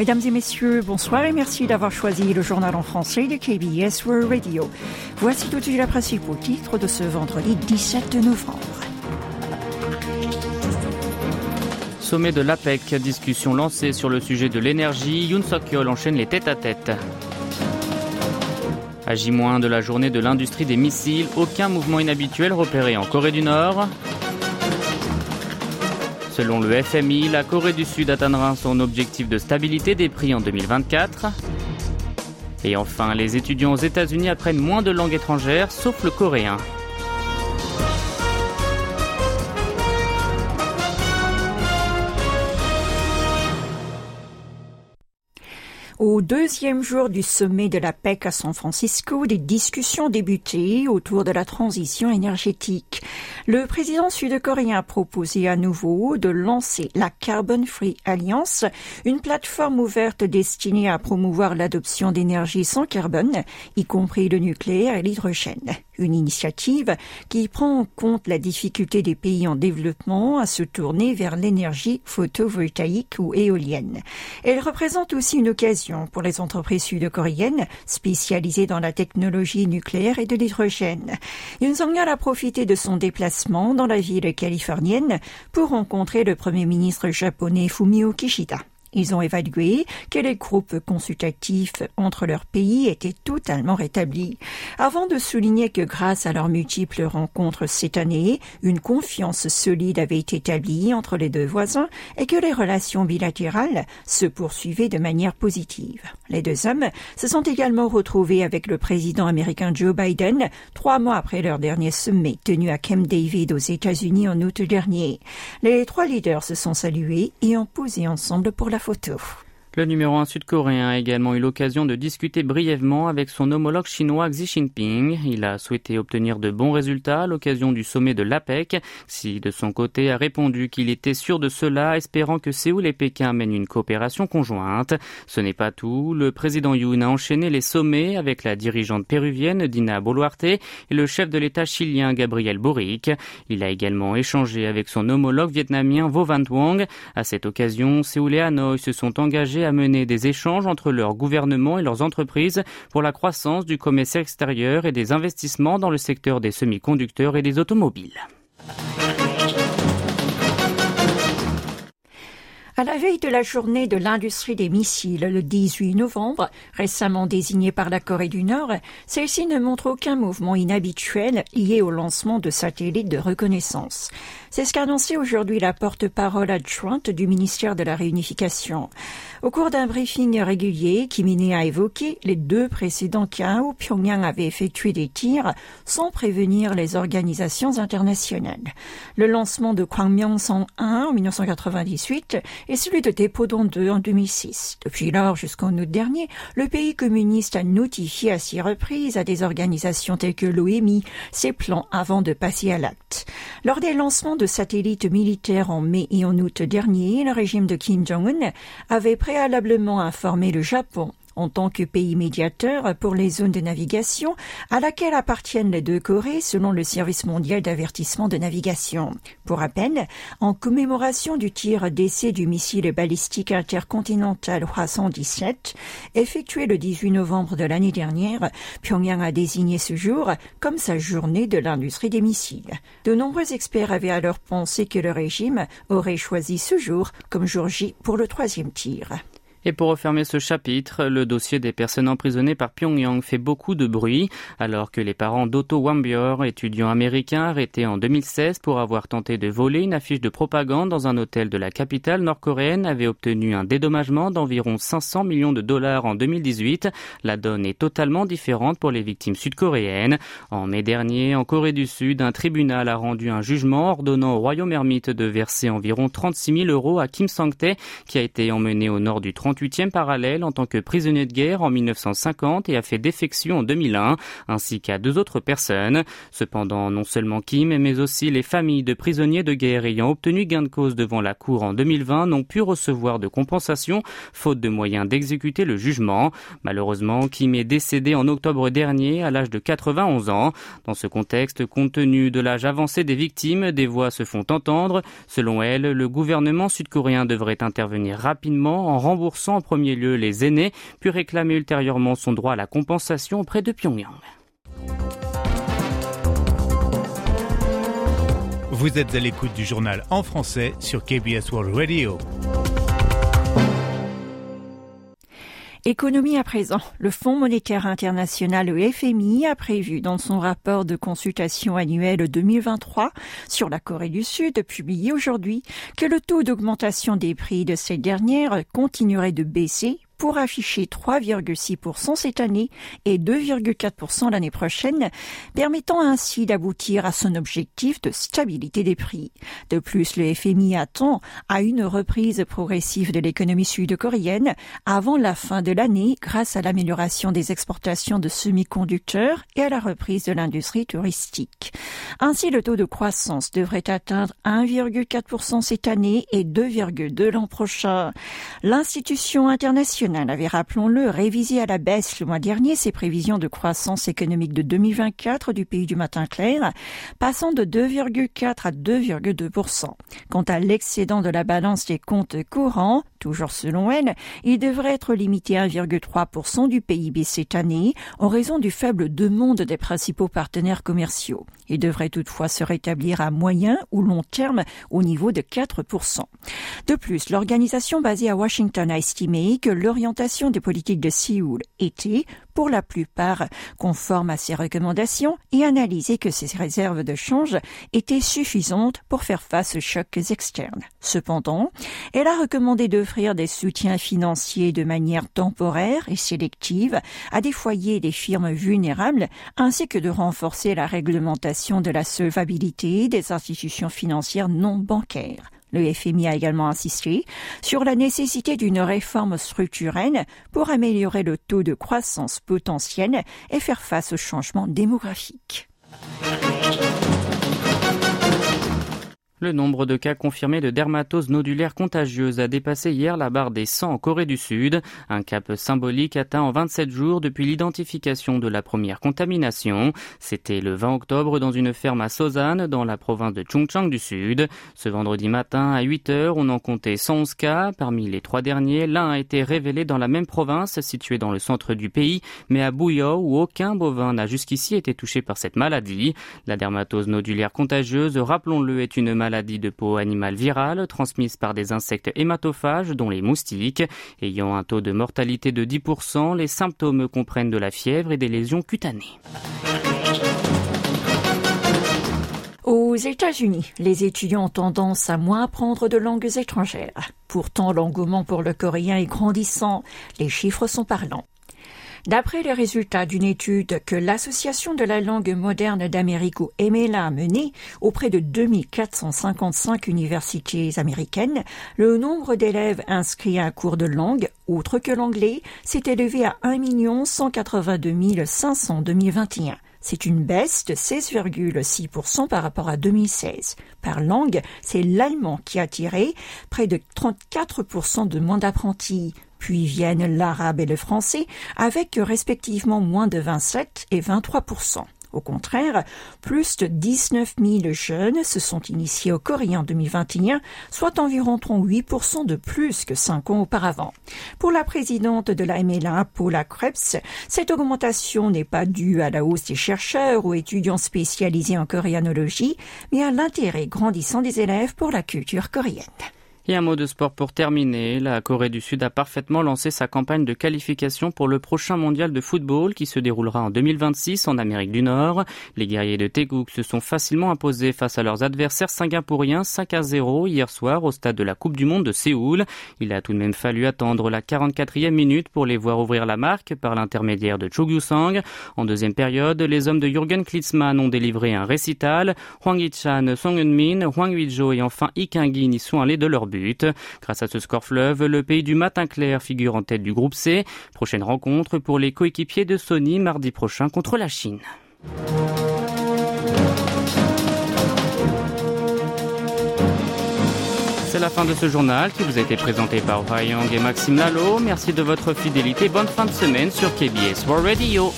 Mesdames et messieurs, bonsoir et merci d'avoir choisi le journal en français de KBS World Radio. Voici tout de suite la principaux titres de ce vendredi 17 novembre. Sommet de l'APEC, discussion lancée sur le sujet de l'énergie, Yoon Suk-yeol enchaîne les tête-à-tête. À J- de la journée de l'industrie des missiles, aucun mouvement inhabituel repéré en Corée du Nord. Selon le FMI, la Corée du Sud atteindra son objectif de stabilité des prix en 2024. Et enfin, les étudiants aux États-Unis apprennent moins de langues étrangères, sauf le coréen. Deuxième jour du sommet de la PEC à San Francisco, des discussions débutaient autour de la transition énergétique. Le président sud-coréen a proposé à nouveau de lancer la Carbon Free Alliance, une plateforme ouverte destinée à promouvoir l'adoption d'énergies sans carbone, y compris le nucléaire et l'hydrogène une initiative qui prend en compte la difficulté des pays en développement à se tourner vers l'énergie photovoltaïque ou éolienne. Elle représente aussi une occasion pour les entreprises sud-coréennes spécialisées dans la technologie nucléaire et de l'hydrogène. Yoon Song-yeol a profité de son déplacement dans la ville californienne pour rencontrer le premier ministre japonais Fumio Kishida. Ils ont évalué que les groupes consultatifs entre leurs pays étaient totalement rétablis, avant de souligner que grâce à leurs multiples rencontres cette année, une confiance solide avait été établie entre les deux voisins et que les relations bilatérales se poursuivaient de manière positive. Les deux hommes se sont également retrouvés avec le président américain Joe Biden trois mois après leur dernier sommet tenu à Camp David aux États-Unis en août dernier. Les trois leaders se sont salués et ont posé ensemble pour la photo. Le numéro 1 sud-coréen a également eu l'occasion de discuter brièvement avec son homologue chinois Xi Jinping. Il a souhaité obtenir de bons résultats à l'occasion du sommet de l'APEC. Xi, de son côté, a répondu qu'il était sûr de cela, espérant que Séoul et Pékin mènent une coopération conjointe. Ce n'est pas tout. Le président Yoon a enchaîné les sommets avec la dirigeante péruvienne Dina Boluarte et le chef de l'État chilien Gabriel Boric. Il a également échangé avec son homologue vietnamien Vo Van Thuong. À cette occasion, Séoul et Hanoï se sont engagés à mener des échanges entre leurs gouvernements et leurs entreprises pour la croissance du commerce extérieur et des investissements dans le secteur des semi-conducteurs et des automobiles. À la veille de la journée de l'industrie des missiles, le 18 novembre, récemment désignée par la Corée du Nord, celle-ci ne montre aucun mouvement inhabituel lié au lancement de satellites de reconnaissance. C'est ce qu'a annoncé aujourd'hui la porte-parole adjointe du ministère de la Réunification. Au cours d'un briefing régulier, Kim a évoqué les deux précédents cas où Pyongyang avait effectué des tirs sans prévenir les organisations internationales. Le lancement de Kwangmyong-song 1 en 1998 et celui de Dépodon 2 en 2006. Depuis lors jusqu'en août dernier, le pays communiste a notifié à six reprises à des organisations telles que l'OMI ses plans avant de passer à l'acte. Lors des lancements de satellites militaires en mai et en août dernier, le régime de Kim Jong-un avait préalablement informé le Japon en tant que pays médiateur pour les zones de navigation à laquelle appartiennent les deux Corées selon le service mondial d'avertissement de navigation. Pour rappel, en commémoration du tir d'essai du missile balistique intercontinental Hwa-117 effectué le 18 novembre de l'année dernière, Pyongyang a désigné ce jour comme sa journée de l'industrie des missiles. De nombreux experts avaient alors pensé que le régime aurait choisi ce jour comme jour J pour le troisième tir. Et pour refermer ce chapitre, le dossier des personnes emprisonnées par Pyongyang fait beaucoup de bruit, alors que les parents d'Otto Wambior, étudiant américain arrêté en 2016 pour avoir tenté de voler une affiche de propagande dans un hôtel de la capitale nord-coréenne, avaient obtenu un dédommagement d'environ 500 millions de dollars en 2018. La donne est totalement différente pour les victimes sud-coréennes. En mai dernier, en Corée du Sud, un tribunal a rendu un jugement ordonnant au royaume ermite de verser environ 36 000 euros à Kim Sang-tae, qui a été emmené au nord du 30 38e parallèle en tant que prisonnier de guerre en 1950 et a fait défection en 2001, ainsi qu'à deux autres personnes. Cependant, non seulement Kim, mais aussi les familles de prisonniers de guerre ayant obtenu gain de cause devant la Cour en 2020 n'ont pu recevoir de compensation, faute de moyens d'exécuter le jugement. Malheureusement, Kim est décédé en octobre dernier à l'âge de 91 ans. Dans ce contexte, compte tenu de l'âge avancé des victimes, des voix se font entendre. Selon elle, le gouvernement sud-coréen devrait intervenir rapidement en remboursant 10% en premier lieu les aînés, puis réclamer ultérieurement son droit à la compensation auprès de Pyongyang. Vous êtes à l'écoute du journal en français sur KBS World Radio. Économie à présent. Le Fonds monétaire international, FMI, a prévu dans son rapport de consultation annuelle 2023 sur la Corée du Sud, publié aujourd'hui, que le taux d'augmentation des prix de cette dernière continuerait de baisser pour afficher 3,6% cette année et 2,4% l'année prochaine, permettant ainsi d'aboutir à son objectif de stabilité des prix. De plus, le FMI attend à une reprise progressive de l'économie sud-coréenne avant la fin de l'année grâce à l'amélioration des exportations de semi-conducteurs et à la reprise de l'industrie touristique. Ainsi, le taux de croissance devrait atteindre 1,4% cette année et 2,2% l'an prochain. L'institution internationale avait, rappelons-le, révisé à la baisse le mois dernier ses prévisions de croissance économique de 2024 du pays du matin clair, passant de 2,4 à 2,2% Quant à l'excédent de la balance des comptes courants, toujours selon elle, il devrait être limité à 1,3% du PIB cette année en raison du faible demande des principaux partenaires commerciaux. Il devrait toutefois se rétablir à moyen ou long terme au niveau de 4% De plus, l'organisation basée à Washington a estimé que l'orientation des politiques de Séoul était, pour la plupart, conforme à ses recommandations et analysé que ces réserves de change étaient suffisantes pour faire face aux chocs externes. Cependant, elle a recommandé d'offrir des soutiens financiers de manière temporaire et sélective à des foyers et des firmes vulnérables, ainsi que de renforcer la réglementation de la solvabilité des institutions financières non bancaires. Le FMI a également insisté sur la nécessité d'une réforme structurelle pour améliorer le taux de croissance potentielle et faire face aux changements démographiques. Le nombre de cas confirmés de dermatose nodulaire contagieuse a dépassé hier la barre des 100 en Corée du Sud, un cap symbolique atteint en 27 jours depuis l'identification de la première contamination. C'était le 20 octobre dans une ferme à Sosan, dans la province de Chungcheong du Sud. Ce vendredi matin à 8 heures, on en comptait 111 cas. Parmi les trois derniers, l'un a été révélé dans la même province, située dans le centre du pays, mais à Bouillot, où aucun bovin n'a jusqu'ici été touché par cette maladie. La dermatose nodulaire contagieuse, rappelons-le, est une maladie maladie de peau animale virale transmise par des insectes hématophages dont les moustiques. Ayant un taux de mortalité de 10%, les symptômes comprennent de la fièvre et des lésions cutanées. Aux États-Unis, les étudiants ont tendance à moins apprendre de langues étrangères. Pourtant, l'engouement pour le coréen est grandissant. Les chiffres sont parlants. D'après les résultats d'une étude que l'Association de la langue moderne d'Amérique ou EMELA a menée auprès de 2455 universités américaines, le nombre d'élèves inscrits à un cours de langue, autre que l'anglais, s'est élevé à 1 182 500 en 2021. C'est une baisse de 16,6% par rapport à 2016. Par langue, c'est l'allemand qui a tiré près de 34% de moins d'apprentis. Puis viennent l'arabe et le français avec respectivement moins de 27 et 23% au contraire, plus de 19 000 jeunes se sont initiés au coréen en 2021, soit environ 38% de plus que cinq ans auparavant. Pour la présidente de la MLA, Paula Krebs, cette augmentation n'est pas due à la hausse des chercheurs ou étudiants spécialisés en coréanologie, mais à l'intérêt grandissant des élèves pour la culture coréenne. Et un mot de sport pour terminer. La Corée du Sud a parfaitement lancé sa campagne de qualification pour le prochain mondial de football qui se déroulera en 2026 en Amérique du Nord. Les guerriers de Taeguk se sont facilement imposés face à leurs adversaires singapouriens 5 à 0 hier soir au stade de la Coupe du Monde de Séoul. Il a tout de même fallu attendre la 44e minute pour les voir ouvrir la marque par l'intermédiaire de Cho Gyu-sang. En deuxième période, les hommes de Jürgen Klinsmann ont délivré un récital. Hwang Yi-chan, Song Eun-min, Hwang Ui-jo et enfin Lee Kang-in y sont allés de leur but. Grâce à ce score fleuve, le pays du matin clair figure en tête du groupe C. Prochaine rencontre pour les coéquipiers de Sony mardi prochain contre la Chine. C'est la fin de ce journal qui vous a été présenté par Young et Maxime Lalo. Merci de votre fidélité. Bonne fin de semaine sur KBS World Radio.